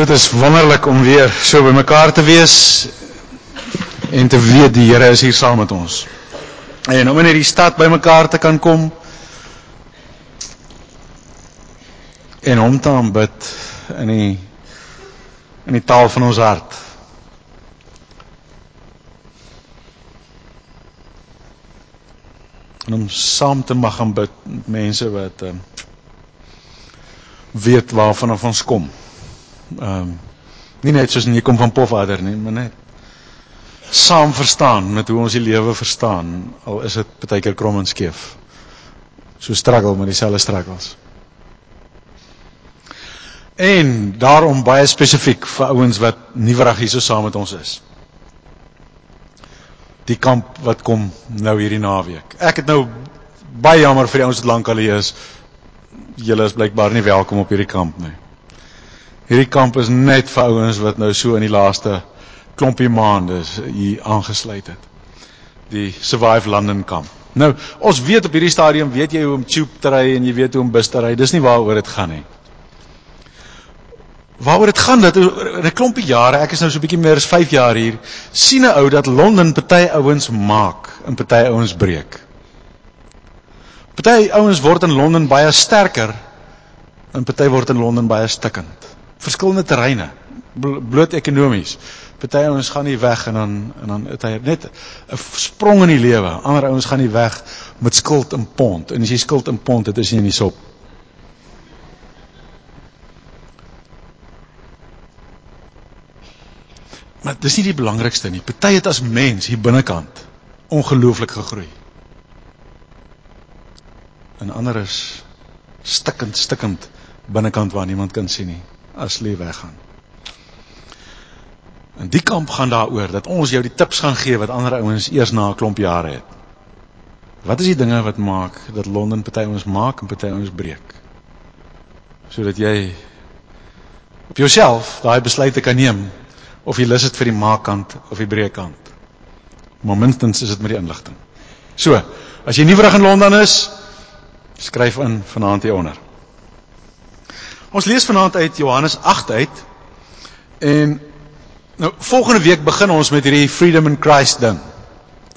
Dit is wonderlik om weer so by mekaar te wees en te weet die Here is hier saam met ons. En om in hierdie stad by mekaar te kan kom en hom te aanbid in die in die taal van ons hart. En om saam te mag aanbid met mense wat um, weet waarvan ons kom. Ehm um, nie net soos jy kom van Pofadder nie, maar net saam verstaan met hoe ons die lewe verstaan, al is dit baie keer krom en skeef. So struggle met dieselfde struggles. En daarom baie spesifiek vir ouens wat nuwerig hier so saam met ons is. Die kamp wat kom nou hierdie naweek. Ek het nou baie jammer vir die ouens wat lank al hier is. Julle is blykbaar nie welkom op hierdie kamp nie. Hierdie kamp is net vir ouens wat nou so in die laaste klompie maande hier aangesluit het. Die Survive London kamp. Nou, ons weet op hierdie stadium weet jy hoe om tube te ry en jy weet hoe om bus te ry. Dis nie waaroor dit gaan nie. Waaroor dit gaan dat in 'n klompie jare, ek is nou so 'n bietjie meer as 5 jaar hier, sien 'n ou dat Londen party ouens maak en party ouens breek. Party ouens word in Londen baie sterker en party word in Londen baie stikkend verskillende terreine bloot ekonomies. Party ouens gaan nie weg en dan en dan het hy net 'n sprong in die lewe. Ander ouens gaan nie weg met skuld in pond. En as jy skuld in pond het, is jy in die sop. Maar dis nie die belangrikste nie. Party het as mens hier binnekant ongelooflik gegroei. En ander is stikkend stikkend binnekant waar niemand kan sien nie as hulle weggaan. En die kamp gaan daaroor dat ons jou die tips gaan gee wat ander ouens eers na 'n klomp jare het. Wat is die dinge wat maak dat Londen party ons maak en party ons breek? Sodat jy op jouself daai besluite kan neem of jy lus dit vir die maakkant of die breekkant. Maar minstens is dit met die inligting. So, as jy nuwerig in Londen is, skryf in vanaand hieronder. Ons lees vanaand uit Johannes 8 uit. En nou volgende week begin ons met hierdie Freedom in Christ ding.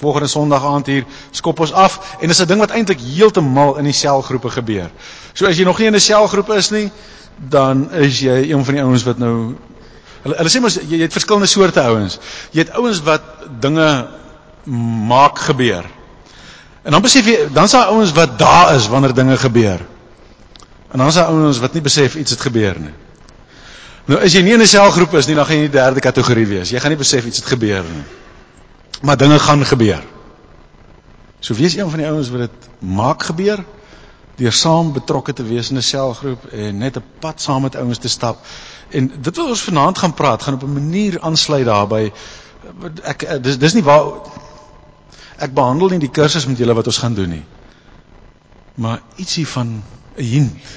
Volgende Sondag aand hier skop ons af en dit is 'n ding wat eintlik heeltemal in die selgroepe gebeur. So as jy nog nie in 'n selgroep is nie, dan is jy een van die ouens wat nou hulle hulle sê mos jy, jy het verskillende soorte ouens. Jy het ouens wat dinge maak gebeur. En dan besef jy, dan's daar ouens wat daar is wanneer dinge gebeur. En dan is daar ouens wat nie besef iets het gebeur nie. Nou as jy nie in 'n selgroep is nie, dan gaan jy in die derde kategorie wees. Jy gaan nie besef iets het gebeur nie. Maar dinge gaan gebeur. So wees een van die ouens wat dit maak gebeur deur saam betrokke te wees in 'n selgroep en net 'n pad saam met ouens te stap. En dit wat ons vanaand gaan praat, gaan op 'n manier aansluit daarbey. Ek dis dis nie waar ek behandel nie die kursus met julle wat ons gaan doen nie. Maar ietsie van 'n hint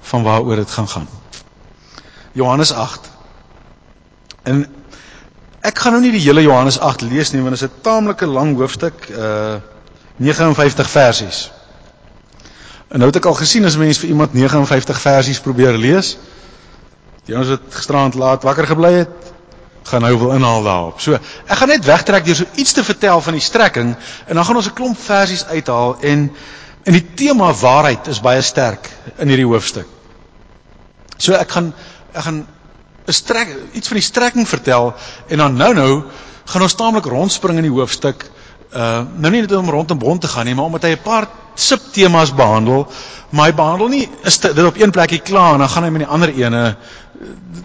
van waaroor dit gaan gaan. Johannes 8. En ek gaan nou nie die hele Johannes 8 lees nie want dit is 'n taamlike lang hoofstuk, uh 59 versies. En nou het ek al gesien as mense vir iemand 59 versies probeer lees, die ouens wat gisterand laat wakker gebly het, gaan nou wil inhaal daarop. So, ek gaan net wegtrek deur so iets te vertel van die strekking en dan gaan ons 'n klomp versies uithaal en En die tema waarheid is baie sterk in hierdie hoofstuk. So ek gaan ek gaan 'n strek iets van die strekking vertel en dan nou-nou gaan ons taamlik rondspring in die hoofstuk. Uh nou nie net om rond en rond te gaan nie, maar omdat hy 'n paar subtemas behandel, maar hy behandel nie is dit op een plekie klaar en dan gaan hy met die ander ene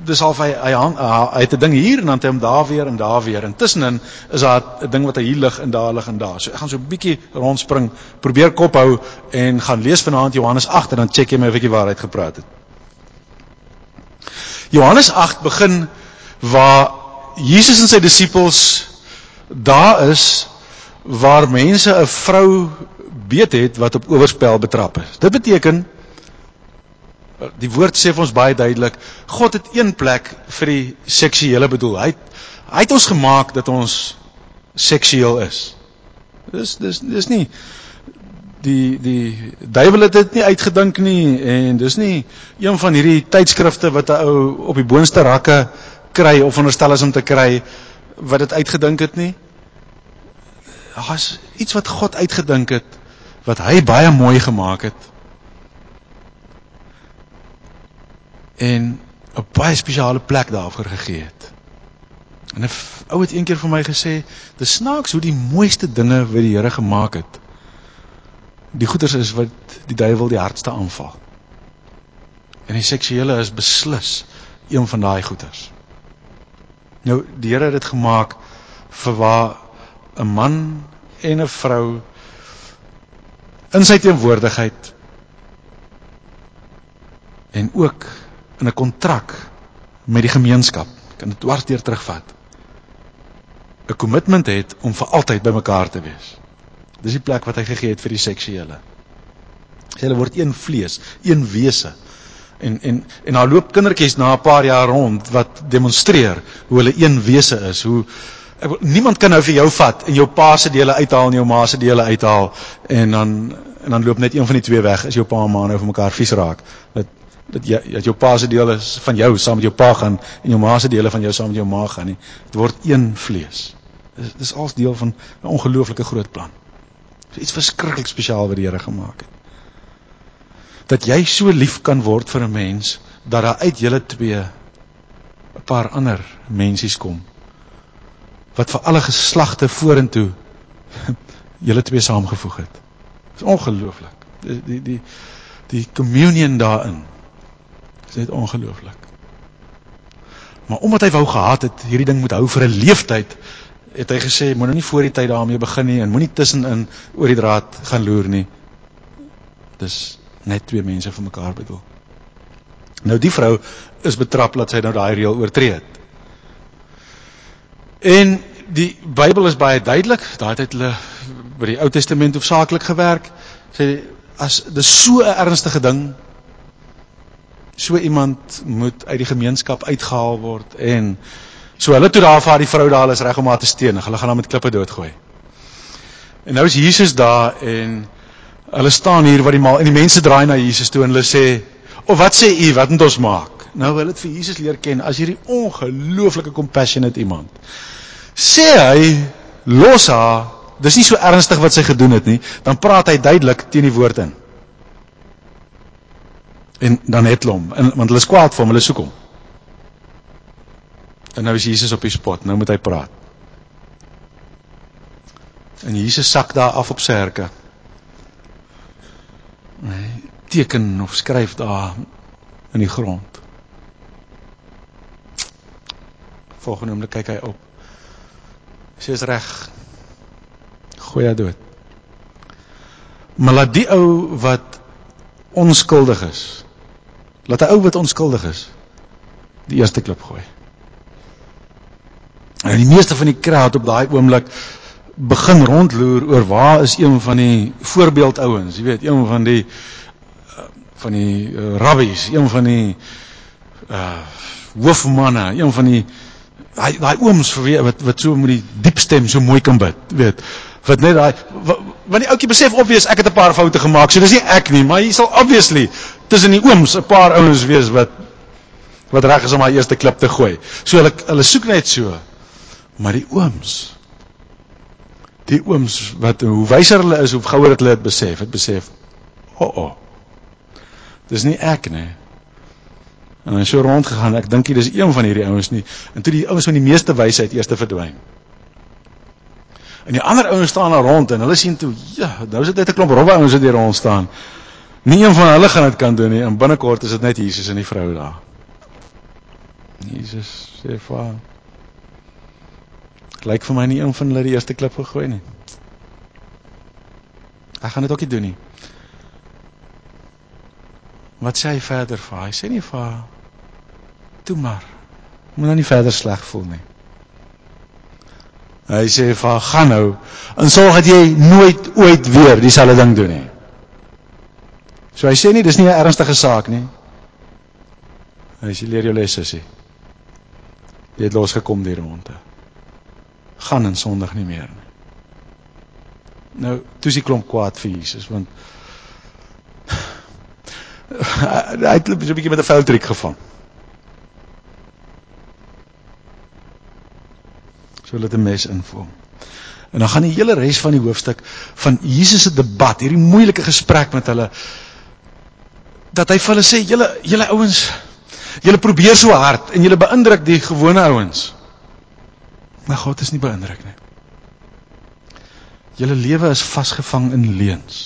dis al hy hy hy het 'n ding hier en dan het hy hom daar weer en daar weer. Intussenin is daar 'n ding wat hy hier lig en daar lig en daar. So ek gaan so 'n bietjie rondspring, probeer kop hou en gaan lees vanaand Johannes 8 en dan check jy my of ek die waarheid gepraat het. Johannes 8 begin waar Jesus en sy disippels daar is waar mense 'n vrou beet het wat op oorspel betrap is. Dit beteken die woord sê vir ons baie duidelik, God het een plek vir die seksuele bedoel. Hy het, hy het ons gemaak dat ons seksueel is. Dis dis dis nie die die duiwel het dit nie uitgedink nie en dis nie een van hierdie tydskrifte wat 'n ou op die boonste rakke kry of veronderstel is om te kry wat dit uitgedink het nie. Daar's iets wat God uitgedink het wat hy baie mooi gemaak het. En 'n baie spesiale plek daarvoor gegee het. En 'n ou het eendag vir my gesê, "Dis snaaks hoe die mooiste dinge wat die Here gemaak het, die goeders is wat die duiwel die hardste aanval." En die seksuele is beslis een van daai goeders. Nou die Here het dit gemaak vir waar 'n man en 'n vrou in sy teenwoordigheid en ook in 'n kontrak met die gemeenskap kan dit dwarsdeur terugvat. 'n Kommitment het om vir altyd bymekaar te wees. Dis die plek wat hy gegee het vir die seksuele. Hulle word een vlees, een wese en en en daar loop kindertjies na 'n paar jaar rond wat demonstreer hoe hulle een wese is, hoe ek, niemand kan nou vir jou vat en jou pa se dele uithaal en jou ma se dele uithaal en dan en dan loop net een van die twee weg as jou pa en ma nou vir mekaar vies raak. Dat dat jy dat jou pa se dele van jou saam met jou pa gaan en jou ma se dele van jou saam met jou ma gaan nie. Dit word een vlees. Dis dis als deel van 'n ongelooflike groot plan. Dis iets verskriklik spesiaal wat die Here gemaak het dat jy so lief kan word vir 'n mens dat daar uit julle twee 'n paar ander mensies kom wat vir alle geslagte vorentoe julle twee saamgevoeg het. Dit is ongelooflik. Die die die die communion daarin is net ongelooflik. Maar omdat hy wou gehad het hierdie ding moet hou vir 'n leeftyd, het hy gesê moenie nie voor die tyd daarmee begin nie en moenie tussenin oor die draad gaan loer nie. Dis net twee mense vir mekaar bedoel. Nou die vrou is betrap dat sy nou daai reël oortree het. En die Bybel is baie duidelik, daai het hulle by die Ou Testament hoofsaaklik gewerk. Sê as dis so 'n ernstige ding so iemand moet uit die gemeenskap uitgehaal word en so hulle toe daar vir die vrou daar is reg om haar te steun. Hulle gaan haar met klippe doodgooi. En nou is Jesus daar en Hulle staan hier wat die maal en die mense draai na Jesus toe en hulle sê: "Of wat sê u? Wat moet ons maak?" Nou wil dit vir Jesus leer ken as hierdie ongelooflike compassionate iemand. Sê hy los haar, dis nie so ernstig wat sy gedoen het nie, dan praat hy duidelik teen die woord in. En dan het hom, want hulle is kwaad vir hom, hulle soek hom. En nou is Jesus op die spot, nou moet hy praat. En Jesus sak daar af op sy herke teken of skryf daar in die grond. Volgende oomblik kyk hy op. Sy is reg. Gooi haar dood. Maar laat die ou wat onskuldig is. Laat 'n ou wat onskuldig is die eerste klip gooi. En die meeste van die kraat op daai oomblik begin rondloer oor waar is een van die voorbeeldouens, jy weet, een van die uh, van die uh, rabbies, een van die uh hoofmanne, een van die daai daai ooms vir wie wat wat so met die diep stem so mooi kan bid, weet. Wat net daai want die ouetjie besef obvious ek het 'n paar foute gemaak, so dis nie ek nie, maar hier sal obviously tussen die ooms 'n paar ouens wees wat wat reg is om haar eerste klip te gooi. So hulle hulle soek net so. Maar die ooms die ooms wat hoe wyser hulle is, hoe gouer het hulle dit besef, het besef. O, oh, o. Oh, dis nie ek nie. En hy so rond gegaan, ek dink dis een van hierdie ouens nie. En toe die ouens van die meeste wysheid eers verdwyn. En die ander ouens staan daar rond en hulle sien toe, ja, nou is dit net 'n klomp rowwe ouens wat hier rond staan. Nie een van hulle gaan dit kan doen nie. En binnekort is dit net Jesus en die vrou daar. Jesus sê vir Lyk vir my nie een van hulle die eerste klip gegooi nie. Ek gaan dit ook nie doen nie. Wat sê hy verder vir haar? Hy sê nie vir haar toe maar. Moet nou nie verder sleg voel nie. Hy sê vir haar gaan nou en sorg dat jy nooit ooit weer dieselfde ding doen nie. So hy sê nie dis nie 'n ernstige saak nie. Hy sê leer jou lesse sê. Jy het losgekom hier rondte gaan en sondig nie meer nie. Nou, toe die klomp kwaad vir Jesus want hy het 'n bietjie met 'n veldtrik gevang. So hulle het 'n mes invoer. En dan gaan die hele res van die hoofstuk van Jesus se debat, hierdie moeilike gesprek met hulle dat hy vir hulle sê julle julle ouens julle probeer so hard en julle beïndruk die gewone ouens. Maar God is nie beïndruk nie. Julle lewe is vasgevang in leuns.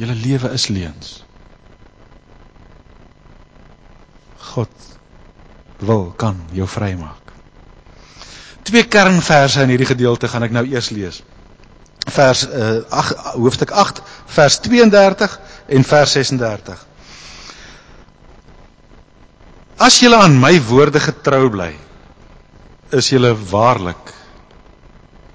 Julle lewe is leuns. God wil kan jou vrymaak. Twee kernverse in hierdie gedeelte gaan ek nou eers lees. Vers uh, 8 hoofstuk 8 vers 32 en vers 36. As julle aan my woorde getrou bly, is julle waarlik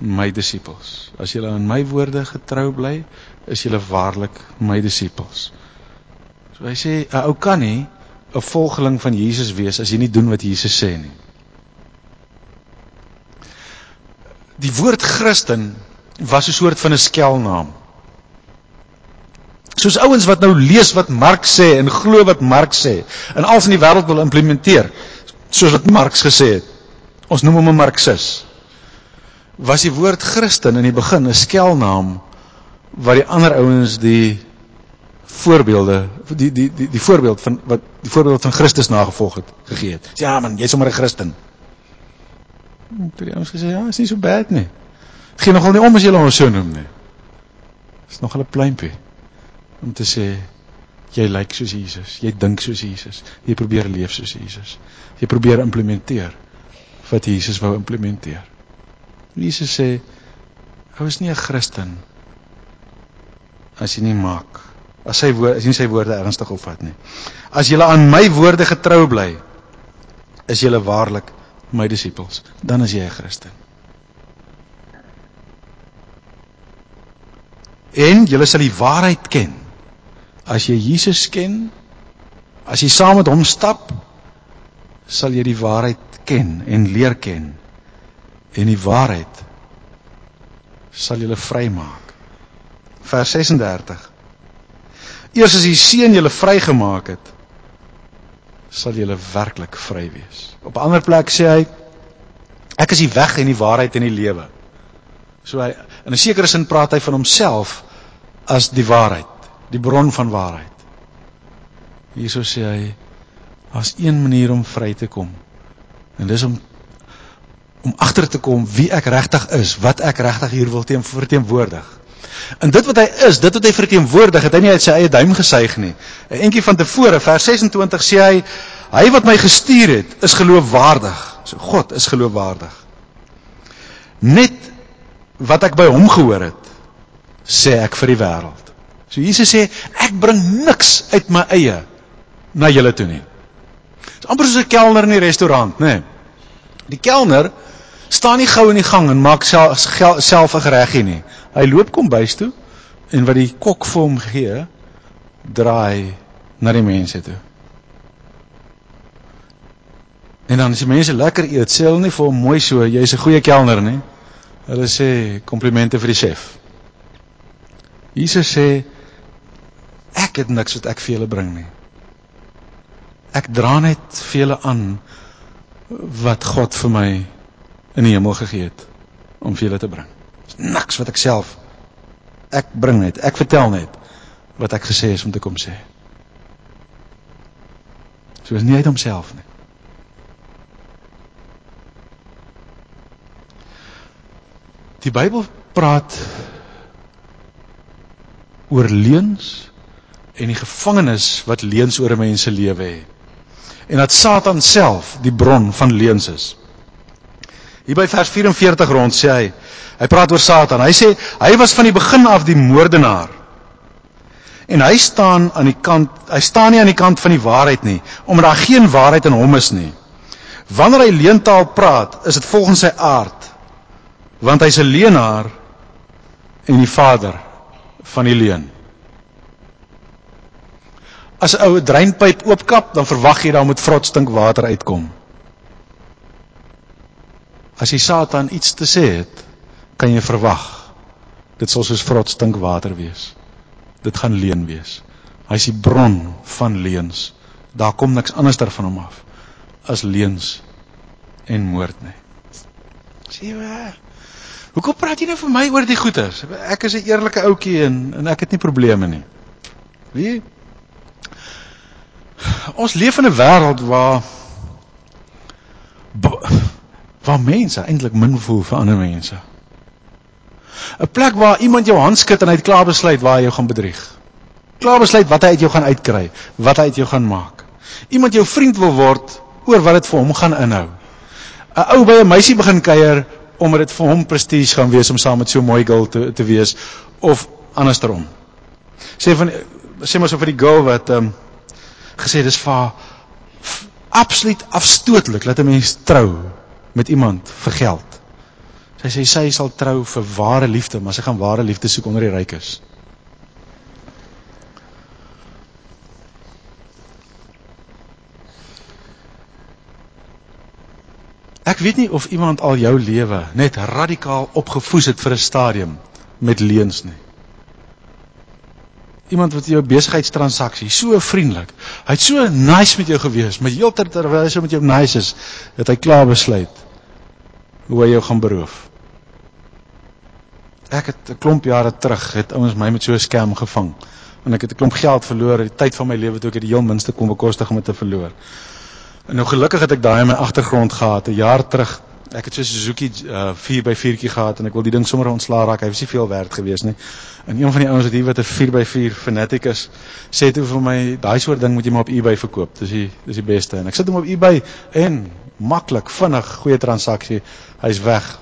my disippels. As julle aan my woorde getrou bly, is julle waarlik my disippels. So hy sê 'n ou kan nie 'n volgeling van Jesus wees as jy nie doen wat Jesus sê nie. Die woord Christen was 'n soort van 'n skelnaam. Soos ouens wat nou lees wat Marx sê en glo wat Marx sê en als in die wêreld wil implementeer, soos wat Marx gesê het. Ons noem hom 'n Marxis. Was die woord Christen in die begin 'n skelnaam wat die ander ouens die voorbeelde die die die die voorbeeld van wat die voorbeeld van Christus nagevolg het gegee het. Ja man, jy's sommer 'n Christen. Die ouens gesê ja, is nie so bad nie. Geen nogal nie om as jy hom so noem nie. Is nog 'n pluimpie om te sê jy lyk soos Jesus, jy dink soos Jesus, jy probeer leef soos Jesus. Jy probeer implementeer wat Jesus wou implementeer. Jesus sê hy is nie 'n Christen as jy nie maak as sy woord as jy sy woorde ernstig opvat nie. As julle aan my woorde getrou bly, is julle waarlik my disippels, dan is jy 'n Christen. En julle sal die waarheid ken. As jy Jesus ken, as jy saam met hom stap, sal jy die waarheid ken en leer ken. En die waarheid sal julle vrymaak. Vers 36 Eers as die seun julle vrygemaak het, sal julle werklik vry wees. Op 'n ander plek sê hy ek is die weg en die waarheid en die lewe. So hy in 'n sekere sin praat hy van homself as die waarheid, die bron van waarheid. Hierso sê hy as een manier om vry te kom. En dis om om agter te kom wie ek regtig is, wat ek regtig hier wil teen verteenwoordig. En dit wat hy is, dit wat hy verteenwoordig, het hy nie uit sy eie duim gesuig nie. 'n Entjie van tevore, vers 26 sê hy, hy wat my gestuur het, is geloofwaardig. So God is geloofwaardig. Net wat ek by hom gehoor het, sê ek vir die wêreld. So Jesus sê, ek bring niks uit my eie na julle toe nie. Dis amper soos 'n kelner in die restaurant, nê? Nee. Die kelner staan nie gou in die gang en maak self self 'n gereggie nie. Hy loop kom bys toe en wat die kok vir hom gee, draai na die mense toe. En dan as die mense lekker eet, sê hulle nie vir hom mooi so, jy's 'n goeie kelner nie. Hulle sê komplimente vir die chef. Jesus sê ek het niks wat ek vir julle bring nie. Ek dra net vir julle aan wat God vir my in die hemel gegee het om vir julle te bring. Dis niks wat ek self ek bring net. Ek vertel net wat ek gesê is om te kom sê. So is nie uit homself nie. Die Bybel praat oor leuns en die gevangenis wat leuns oor 'n mens se lewe het. En dat Satan self die bron van leuns is. Hier by vers 44 rond sê hy, hy praat oor Satan. Hy sê hy was van die begin af die moordenaar. En hy staan aan die kant, hy staan nie aan die kant van die waarheid nie, omdat daar geen waarheid in hom is nie. Wanneer hy leentaal praat, is dit volgens sy aard. Want hy's 'n leenaar en die vader van die leuen. As 'n ou dreinpyp oopkap, dan verwag jy daar moet vrot stink water uitkom. As die Satan iets te sê het, kan jy verwag dit sal soos vrot stink water wees. Dit gaan leuen wees. Hy is die bron van leuns. Daar kom niks anders daarvan hom af as leuns en moord nie. Jy? Hoekom praat jy nou vir my oor die goeters? Ek is 'n eerlike ouetjie en en ek het nie probleme nie. Wie? Ons leef in 'n wêreld waar waar mense eintlik min voel vir ander mense. 'n Plek waar iemand jou hand skud en hy het klaar besluit waar hy jou gaan bedrieg. Klaar besluit wat hy uit jou gaan uitkry, wat hy uit jou gaan maak. Iemand jou vriend wil word oor wat dit vir hom gaan inhou. 'n Ou by 'n meisie begin kuier omdat dit vir hom prestige gaan wees om saam met so 'n mooi girl te te wees of andersom. Sê van sê maar so vir die girl wat ehm um, gesê dis vir absoluut afstootlik dat 'n mens trou met iemand vir geld. Sy sê sy sal trou vir ware liefde, maar sy gaan ware liefde soek onder die rykes. Ek weet nie of iemand al jou lewe net radikaal opgevoes het vir 'n stadium met leuns nie iemand wat jou besigheidstransaksie so vriendelik. Hy't so nice met jou gewees, maar heeltyd terwyl hy so met jou nice is, het hy klaar besluit hoe hy jou gaan beroof. Ek het 'n klomp jare terug het ouens my met so 'n skerm gevang en ek het 'n klomp geld verloor, die tyd van my lewe toe ek dit die heel minste kon bekostig om dit te verloor. En nou gelukkig het ek daai in my agtergrond gehad 'n jaar terug ek het so 'n Suzuki uh, 4x4tjie gehad en ek wil die ding sommer ontslaa raak. Hy was nie veel werd gewees nie. En een van die ouens wat hier wat 'n 4x4 fanatic is, sê toe vir my, daai soort ding moet jy maar op eBay verkoop. Dis die dis die beste. En ek sit hom op eBay en maklik, vinnig, goeie transaksie. Hy's weg.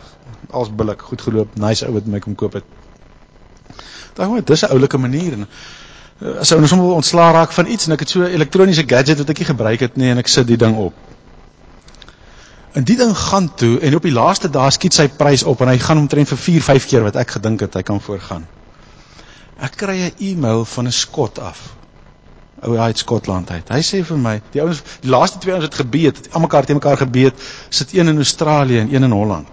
Als billik, goed geloop. Nice ou wat my kom koop het. Dink maar, dis 'n oulike manier en uh, as ou nou sommer ontslaa raak van iets en ek het so 'n elektroniese gadget wat ek nie gebruik het nie en ek sit die ding op. En die ding gaan toe en op die laaste dae skiet sy prys op en hy gaan omtrent vir 4, 5 keer wat ek gedink het hy kan voorgaan. Ek kry 'n e-mail van 'n skot af. Ou uit Skotland uit. Hy sê vir my, die ouens, die laaste twee ouens het gebeet, het almekaar te mekaar gebeet, sit een in Australië en een in Holland.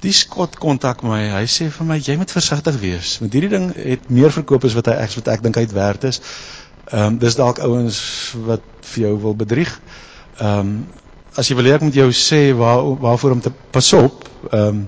Die skot kontak my. Hy sê vir my, jy moet versigtig wees, want hierdie ding het meer verkoop as wat hy ek wat ek dink hy werd is. Ehm um, dis dalk ouens wat vir jou wil bedrieg. Ehm um, as jy wil ek moet jou sê waar waarvoor om te pas op. Ehm um,